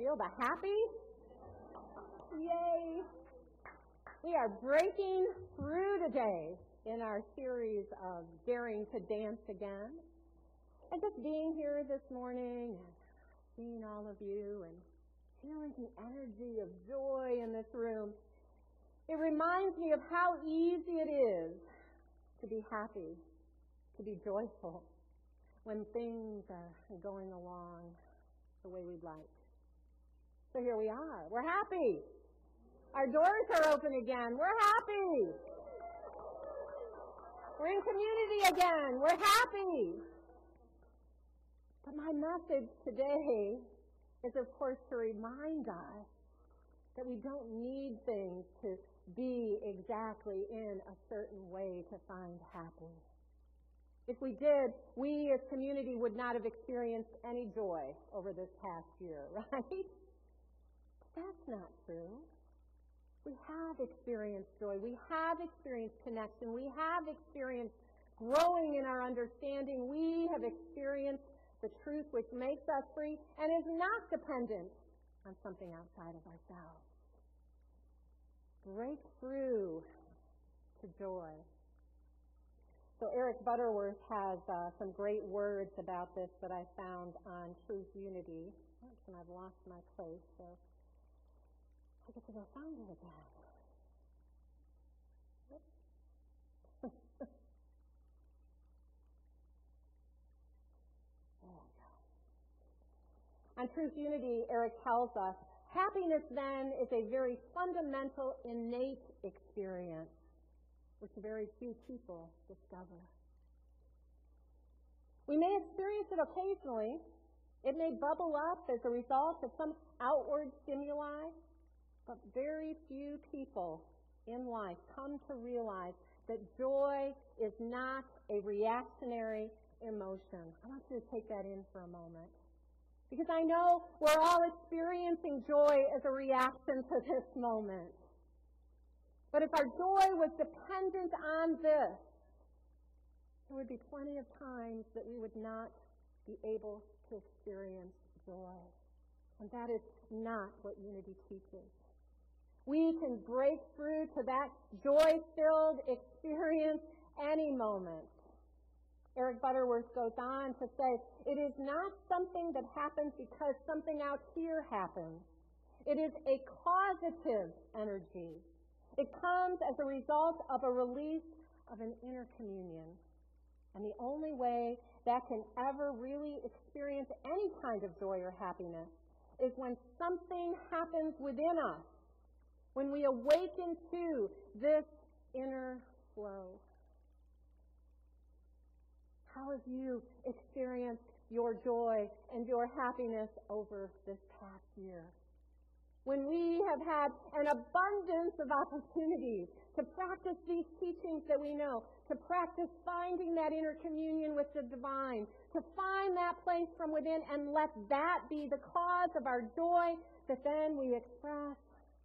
Feel the happy? Yay! We are breaking through today in our series of Daring to Dance Again. And just being here this morning and seeing all of you and feeling the energy of joy in this room, it reminds me of how easy it is to be happy, to be joyful when things are going along the way we'd like. So here we are. We're happy. Our doors are open again. We're happy. We're in community again. We're happy. But my message today is, of course, to remind us that we don't need things to be exactly in a certain way to find happiness. If we did, we as community would not have experienced any joy over this past year, right? That's not true. We have experienced joy. We have experienced connection. We have experienced growing in our understanding. We have experienced the truth which makes us free and is not dependent on something outside of ourselves. Break through to joy. So Eric Butterworth has uh, some great words about this that I found on Truth Unity. And I've lost my place, so I get to go find again. On Truth Unity, Eric tells us happiness then is a very fundamental, innate experience which very few people discover. We may experience it occasionally. It may bubble up as a result of some outward stimuli, very few people in life come to realize that joy is not a reactionary emotion. I want you to take that in for a moment. Because I know we're all experiencing joy as a reaction to this moment. But if our joy was dependent on this, there would be plenty of times that we would not be able to experience joy. And that is not what unity teaches. We can break through to that joy filled experience any moment. Eric Butterworth goes on to say, it is not something that happens because something out here happens. It is a causative energy it comes as a result of a release of an inner communion. And the only way that can ever really experience any kind of joy or happiness is when something happens within us, when we awaken to this inner flow. How have you experienced your joy and your happiness over this past year? when we have had an abundance of opportunities to practice these teachings that we know, to practice finding that inner communion with the divine, to find that place from within and let that be the cause of our joy that then we express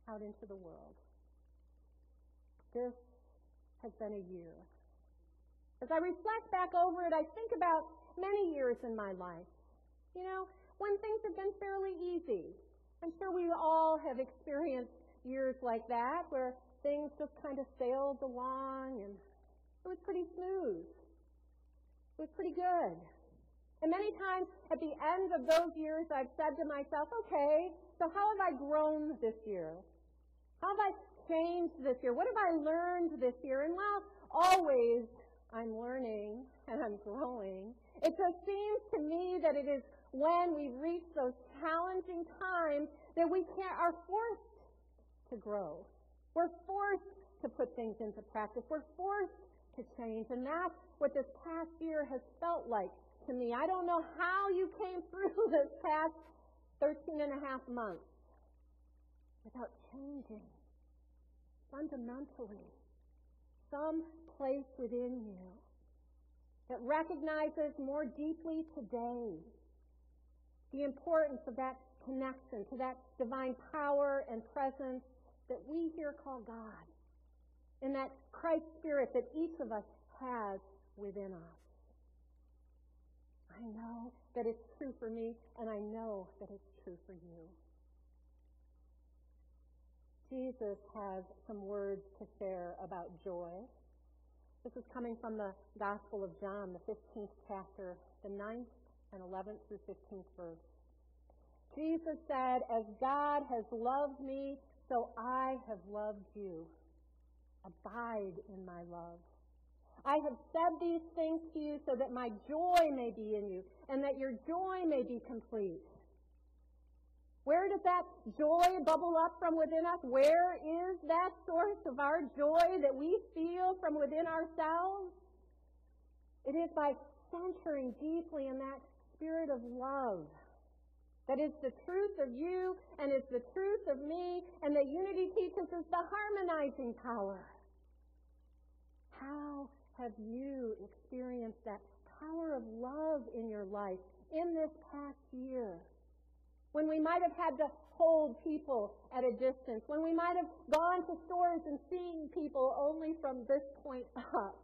out into the world. This has been a year. As I reflect back over it, I think about many years in my life. You know, when things have been fairly easy, I'm sure we all have experienced years like that where things just kind of sailed along and it was pretty smooth. It was pretty good. And many times at the end of those years, I've said to myself, okay, so how have I grown this year? How have I changed this year? What have I learned this year? And well, always I'm learning and I'm growing. It just seems to me that it is when we reach those challenging times that we can't, are forced to grow. We're forced to put things into practice. We're forced to change. And that's what this past year has felt like to me. I don't know how you came through this past 13 and a half months without changing fundamentally some place within you that recognizes more deeply today the importance of that connection to that divine power and presence that we here call God, and that Christ Spirit that each of us has within us. I know that it's true for me, and I know that it's true for you. Jesus has some words to share about joy. This is coming from the Gospel of John, the 15th chapter, the 9th and 11th through 15th verse. Jesus said, As God has loved me, so I have loved you. Abide in my love. I have said these things to you so that my joy may be in you and that your joy may be complete. Where does that joy bubble up from within us? Where is that source of our joy that we feel from within ourselves? It is by centering deeply in that spirit of love that is the truth of you and is the truth of me, and that unity teaches us the harmonizing power. How have you experienced that power of love in your life in this past year? When we might have had to hold people at a distance, when we might have gone to stores and seen people only from this point up,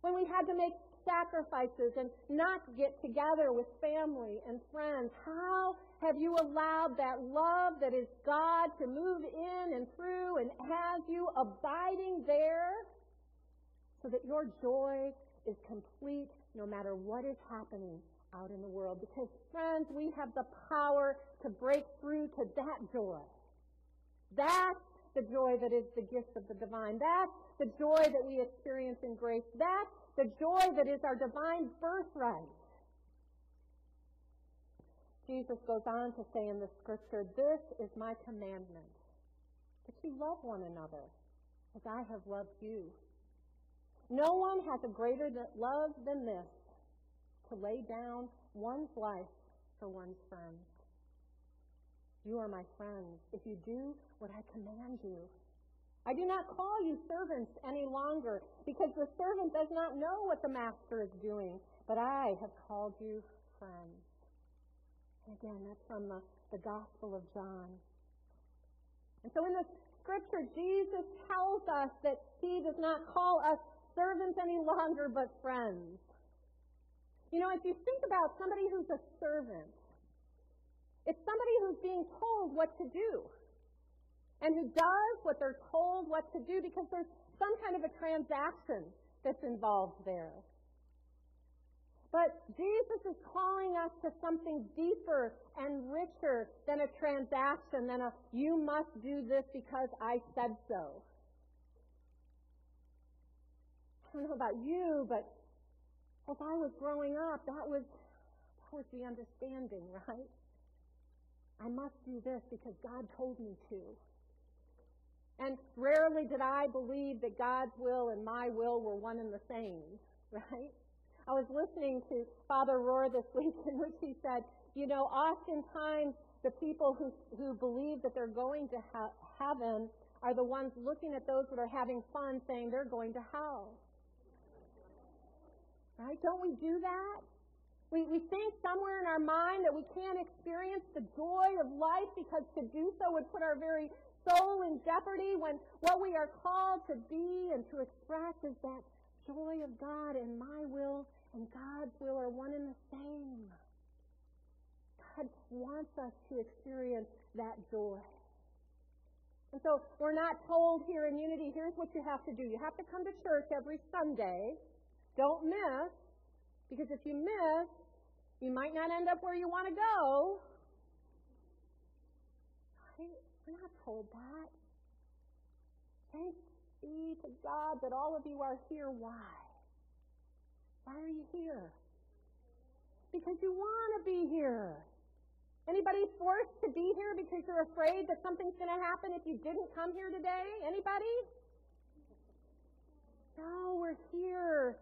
when we had to make sacrifices and not get together with family and friends? How have you allowed that love that is God to move in and through and has you abiding there so that your joy is complete no matter what is happening out in the world? Because, friends, we have the power to break through to that joy. That's the joy that is the gift of the divine. That's the joy that we experience in grace. That's the joy that is our divine birthright. Jesus goes on to say in the scripture, This is my commandment, that you love one another as I have loved you. No one has a greater love than this, to lay down one's life for one's friends. You are my friends if you do what I command you. I do not call you servants any longer, because the servant does not know what the master is doing, but I have called you friends. And again, that's from the, the Gospel of John. And so in the scripture, Jesus tells us that he does not call us servants any longer, but friends. You know, if you think about somebody who's a servant, it's somebody who's being told what to do and who does what they're told what to do because there's some kind of a transaction that's involved there. But Jesus is calling us to something deeper and richer than a transaction, than a you must do this because I said so. I don't know about you, but as I was growing up, that was that was the understanding, right? I must do this because God told me to. And rarely did I believe that God's will and my will were one and the same, right? I was listening to Father Rohr this week in which he said, you know, oftentimes the people who, who believe that they're going to ha- heaven are the ones looking at those that are having fun saying they're going to hell. Right? Don't we do that? We, we think somewhere in our mind that we can't experience the joy of life because to do so would put our very soul in jeopardy when what we are called to be and to express is that joy of God and my will and God's will are one and the same. God wants us to experience that joy. And so we're not told here in Unity, here's what you have to do. You have to come to church every Sunday. Don't miss, because if you miss, you might not end up where you want to go. We're not told that. Thanks be to God that all of you are here. Why? Why are you here? Because you want to be here. Anybody forced to be here because you're afraid that something's going to happen if you didn't come here today? Anybody? No, we're here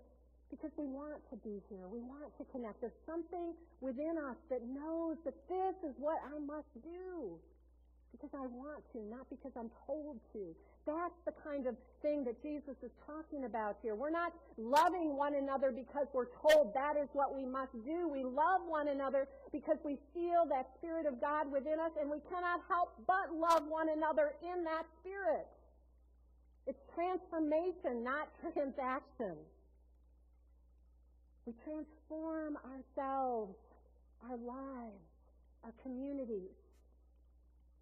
because we want to be here. We want to connect. There's something within us that knows that this is what I must do because I want to, not because I'm told to. That's the kind of thing that Jesus is talking about here. We're not loving one another because we're told that is what we must do. We love one another because we feel that Spirit of God within us and we cannot help but love one another in that Spirit. It's transformation, not transaction. We transform ourselves, our lives, our communities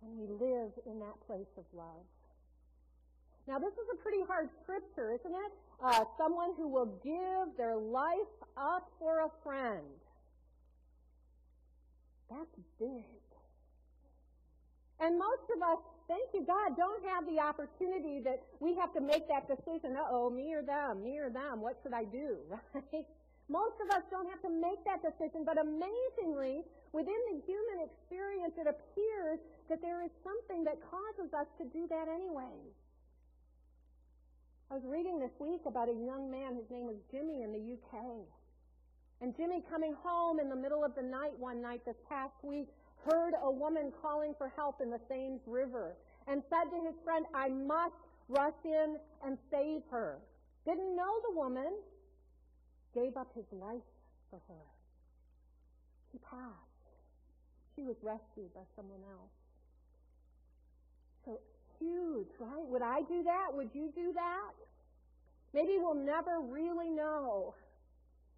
and we live in that place of love. Now, this is a pretty hard scripture, isn't it? Uh, someone who will give their life up for a friend. That's big. And most of us, thank you God, don't have the opportunity that we have to make that decision. Uh oh, me or them, me or them, what should I do, right? Most of us don't have to make that decision, but amazingly, within the human experience, it appears that there is something that causes us to do that anyway. I was reading this week about a young man, his name was Jimmy in the UK. And Jimmy coming home in the middle of the night one night this past week heard a woman calling for help in the Thames River and said to his friend, I must rush in and save her. Didn't know the woman, gave up his life for her. He passed. She was rescued by someone else. So huge, right? Would I do that? Would you do that? Maybe we'll never really know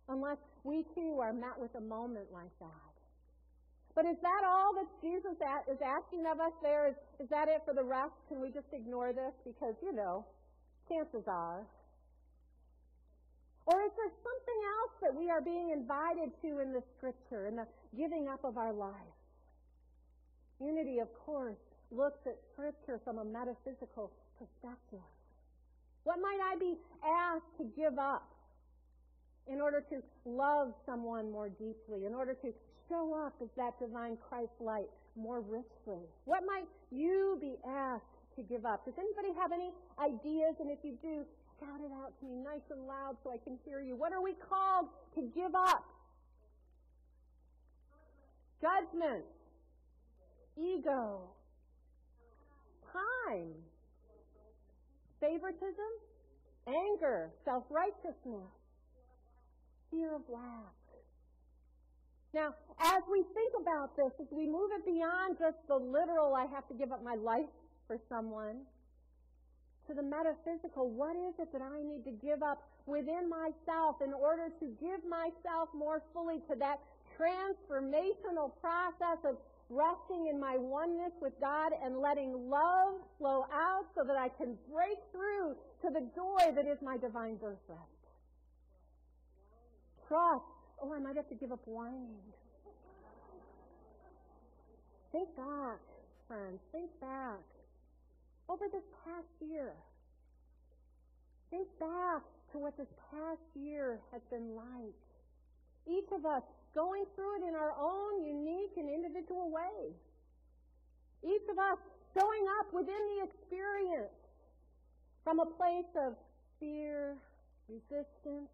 unless we too are met with a moment like that. But is that all that Jesus is asking of us there? Is, is that it for the rest? Can we just ignore this? Because, you know, chances are or is there something else that we are being invited to in the scripture, in the giving up of our life? Unity, of course, looks at scripture from a metaphysical perspective. What might I be asked to give up in order to love someone more deeply, in order to show up as that divine Christ light more richly? What might you be asked to give up? Does anybody have any ideas? And if you do, Shout it out to me nice and loud so I can hear you. What are we called to give up? Judgment, ego, time, favoritism, anger, self righteousness, fear of lack. Now, as we think about this, as we move it beyond just the literal, I have to give up my life for someone, to the metaphysical. What is it that I need to give up within myself in order to give myself more fully to that transformational process of resting in my oneness with God and letting love flow out so that I can break through to the joy that is my divine birthright. Trust. Oh, I might have to give up whining. Think back, friends. Think back over this past year. Think back to what this past year has been like. Each of us going through it in our own unique and individual way. Each of us showing up within the experience from a place of fear, resistance,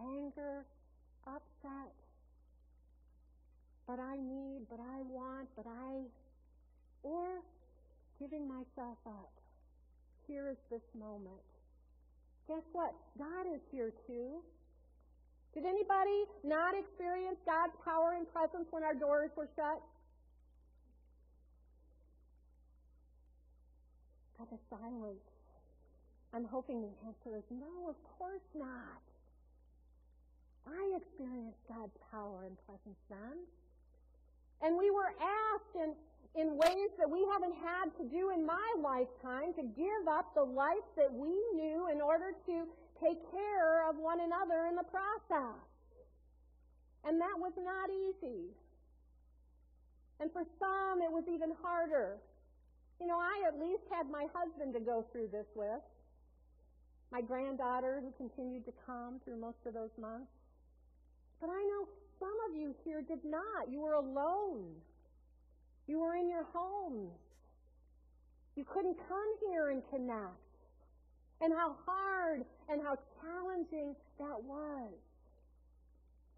anger, upset. But I need, but I want, but I, or giving myself up. Here is this moment. Guess what? God is here too. Did anybody not experience God's power and presence when our doors were shut? Got the silence. I'm hoping the answer is no, of course not. I experienced God's power and presence then. And we were asked in in ways that we haven't had to do in my lifetime to give up the life that we knew in order to take care of one another in the process. And that was not easy. And for some, it was even harder. You know, I at least had my husband to go through this with. My granddaughter, who continued to come through most of those months. But I know some of you here did not. You were alone. You were in your homes. You couldn't come here and connect. And how hard and how challenging that was.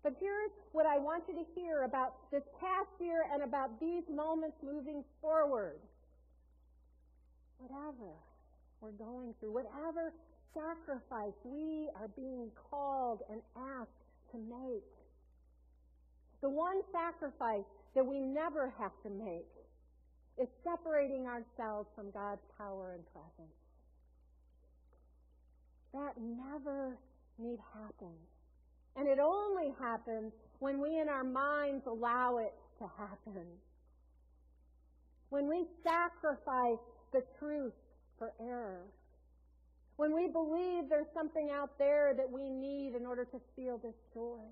But here's what I want you to hear about this past year and about these moments moving forward. Whatever we're going through, whatever sacrifice we are being called and asked to make, the one sacrifice that we never have to make is separating ourselves from God's power and presence. That never need happen. And it only happens when we in our minds allow it to happen. When we sacrifice the truth for error. When we believe there's something out there that we need in order to feel this joy.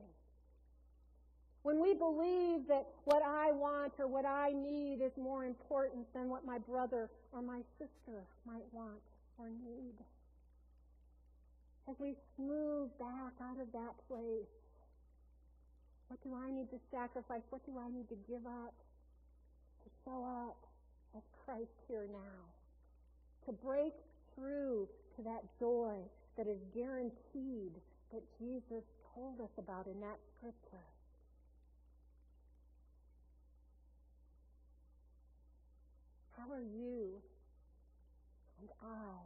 When we believe that what I want or what I need is more important than what my brother or my sister might want or need. As we move back out of that place, what do I need to sacrifice? What do I need to give up to show up as Christ here now? To break through to that joy that is guaranteed that Jesus told us about in that scripture. How are you and I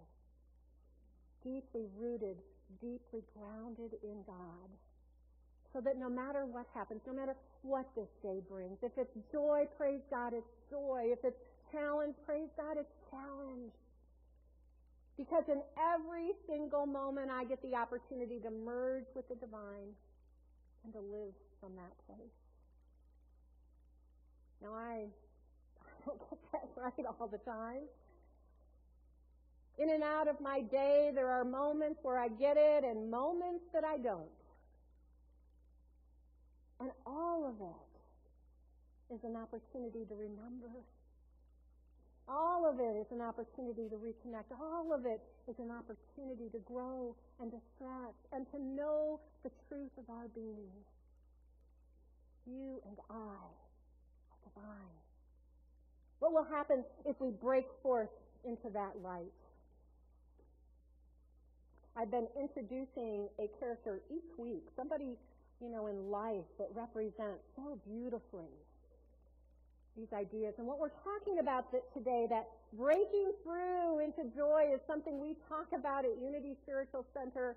deeply rooted, deeply grounded in God? So that no matter what happens, no matter what this day brings, if it's joy, praise God, it's joy. If it's challenge, praise God, it's challenge. Because in every single moment I get the opportunity to merge with the divine and to live from that place. Now I, Don't get that right all the time. In and out of my day, there are moments where I get it and moments that I don't. And all of it is an opportunity to remember all of it is an opportunity to reconnect. All of it is an opportunity to grow and to stretch and to know the truth of our being. You and I are divine. What will happen if we break forth into that light? I've been introducing a character each week, somebody, you know, in life that represents so beautifully these ideas. And what we're talking about today, that breaking through into joy, is something we talk about at Unity Spiritual Center,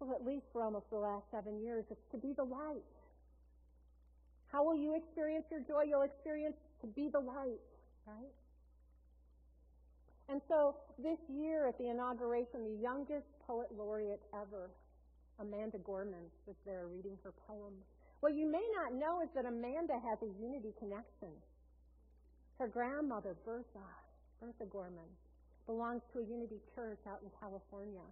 well, at least for almost the last seven years. It's to be the light. How will you experience your joy? You'll experience to be the light, right? And so this year at the inauguration, the youngest poet laureate ever, Amanda Gorman, was there reading her poem. What you may not know is that Amanda has a unity connection. Her grandmother, Bertha, Bertha Gorman, belongs to a unity church out in California.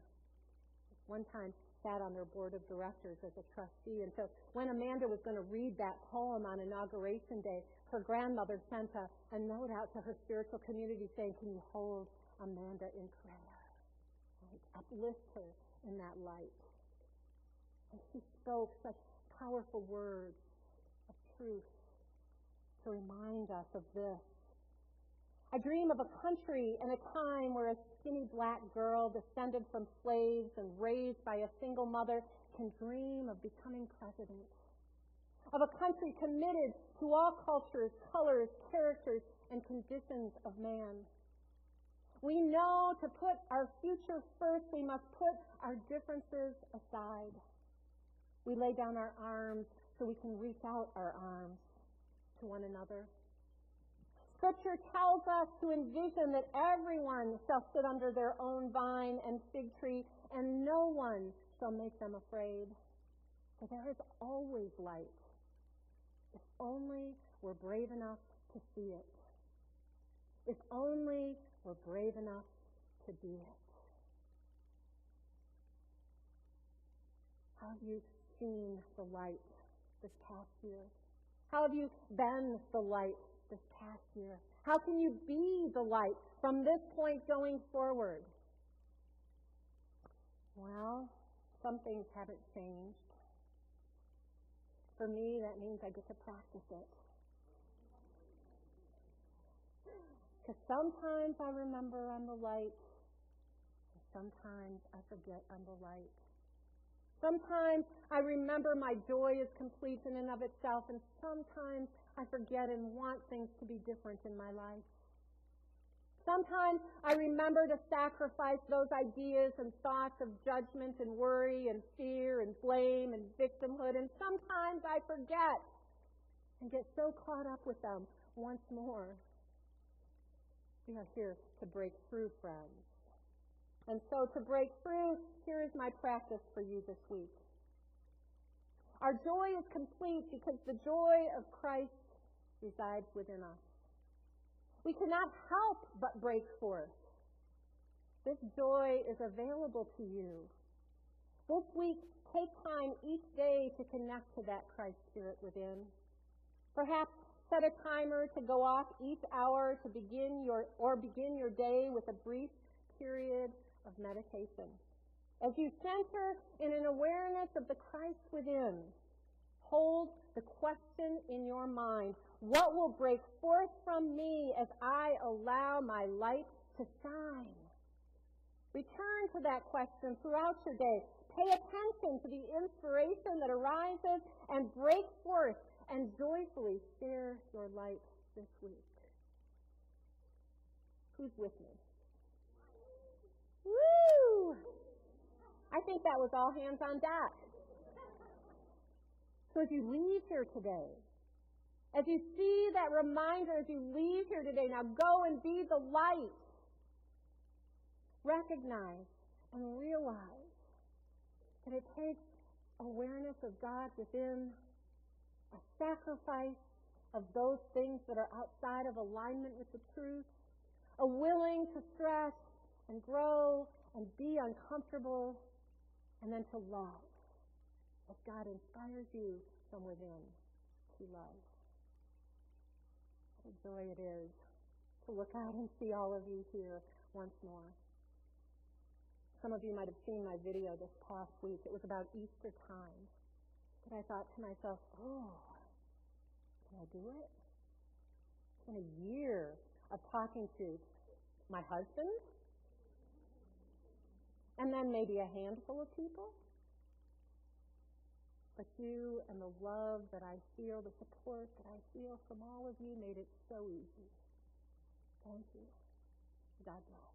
One time sat on their board of directors as a trustee. And so when Amanda was going to read that poem on inauguration day, her grandmother sent a, a note out to her spiritual community saying, Can you hold Amanda in prayer? Right? Uplift her in that light. And she spoke such powerful words of truth to remind us of this. I dream of a country and a time where a skinny black girl descended from slaves and raised by a single mother can dream of becoming president. Of a country committed to all cultures, colors, characters, and conditions of man. We know to put our future first, we must put our differences aside. We lay down our arms so we can reach out our arms to one another. Scripture tells us to envision that everyone shall sit under their own vine and fig tree, and no one shall make them afraid. For there is always light, if only we're brave enough to see it. If only we're brave enough to be it. How do you seen the light this past year? How have you been the light this past year? How can you be the light from this point going forward? Well, some things haven't changed. For me, that means I get to practice it. Because sometimes I remember I'm the light, and sometimes I forget I'm the light. Sometimes I remember my joy is complete in and of itself, and sometimes I forget and want things to be different in my life. Sometimes I remember to sacrifice those ideas and thoughts of judgment and worry and fear and blame and victimhood, and sometimes I forget and get so caught up with them once more. We are here to break through, friends. And so to break through, here is my practice for you this week. Our joy is complete because the joy of Christ resides within us. We cannot help but break forth. This joy is available to you. This week, take time each day to connect to that Christ Spirit within. Perhaps set a timer to go off each hour to begin your, or begin your day with a brief period of meditation. As you center in an awareness of the Christ within, hold the question in your mind, what will break forth from me as I allow my light to shine? Return to that question throughout your day. Pay attention to the inspiration that arises and break forth and joyfully share your light this week. Who's with me? Woo! I think that was all hands on deck. So as you leave here today, as you see that reminder as you leave here today, now go and be the light. Recognize and realize that it takes awareness of God within a sacrifice of those things that are outside of alignment with the truth, a willing to stretch and grow and be uncomfortable, and then to love as God inspires you from within to love. What a joy it is to look out and see all of you here once more. Some of you might have seen my video this past week. It was about Easter time. But I thought to myself, oh, can I do it? In a year of talking to my husband, and then maybe a handful of people. But you and the love that I feel, the support that I feel from all of you made it so easy. Thank you. God bless.